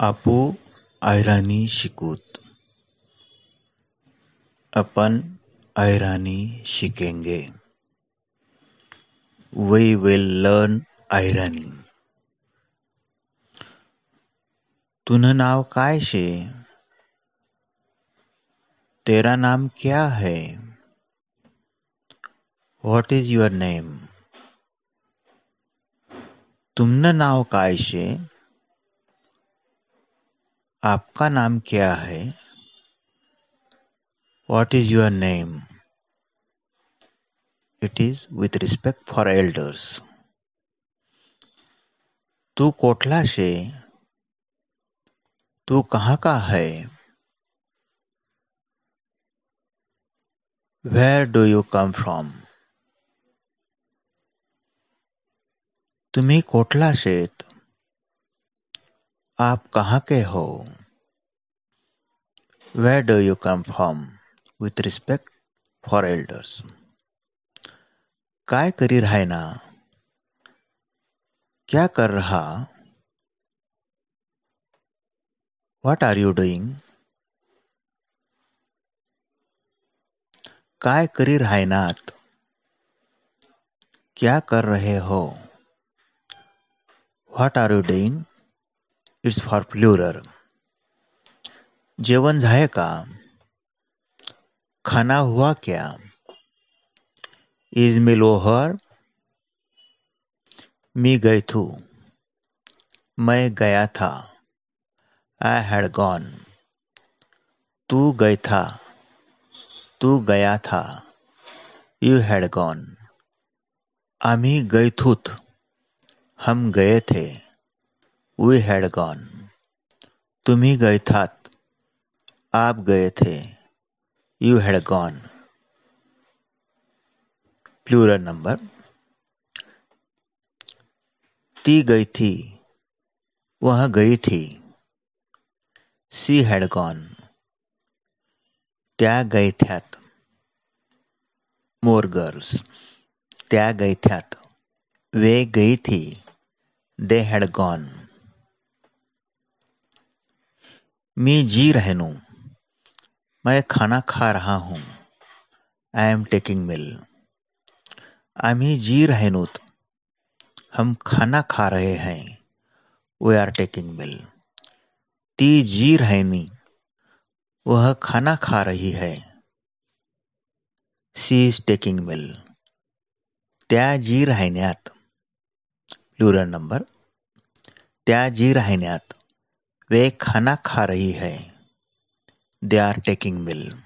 आपू आयरानी शिकूत अपन ऐराणी शिकेंगे वी विल लर्न ऐराणी तुन नाव काय शे? तेरा नाम क्या है? व्हॉट इज़ युअर नेम तुमनं नाव काय शे? आपका नाम क्या है? What is your name it is with respect for elders तू कोटला से तू कहाँ का है? Where do you come from तुम्ही कोठला शेत आप कहाँ के हो? Where do you come from with respect for elders काय करी रहा है ना? क्या कर रहा? व्हाट आर यू डूइंग काय करी राहनात क्या कर रहे हो? What are you doing it's for जेवण झाए का खाना हुआ क्या? इज़ मिल ओहर मी गई थू, मैं गया था आई हैड गॉन तू गई था, तू गया था यू हैड गॉन आम्ही गए थूत, हम गए थे। We had gone. तुम्ही गए थात आप गए थे, you had gone. Plural number. ती गई थी, वह गई थी। She had gone. त्या गई थ्यात। More girls. त्या गई थ्यात। वे गई थी। They had gone. मी जी रहनू। मैं खाना खा रहा हूँ। आई एम टेकिंग मिल आम्ही जी रहनूत हम खाना खा रहे हैं। वी आर टेकिंग मिल ती जी रहनी। वह खाना खा रही है। सी इज़ टेकिंग मिल त्या जी राहण्यात प्लुरल नंबर त्या जी राहण्यात वे खाना खा रही है। They are taking mill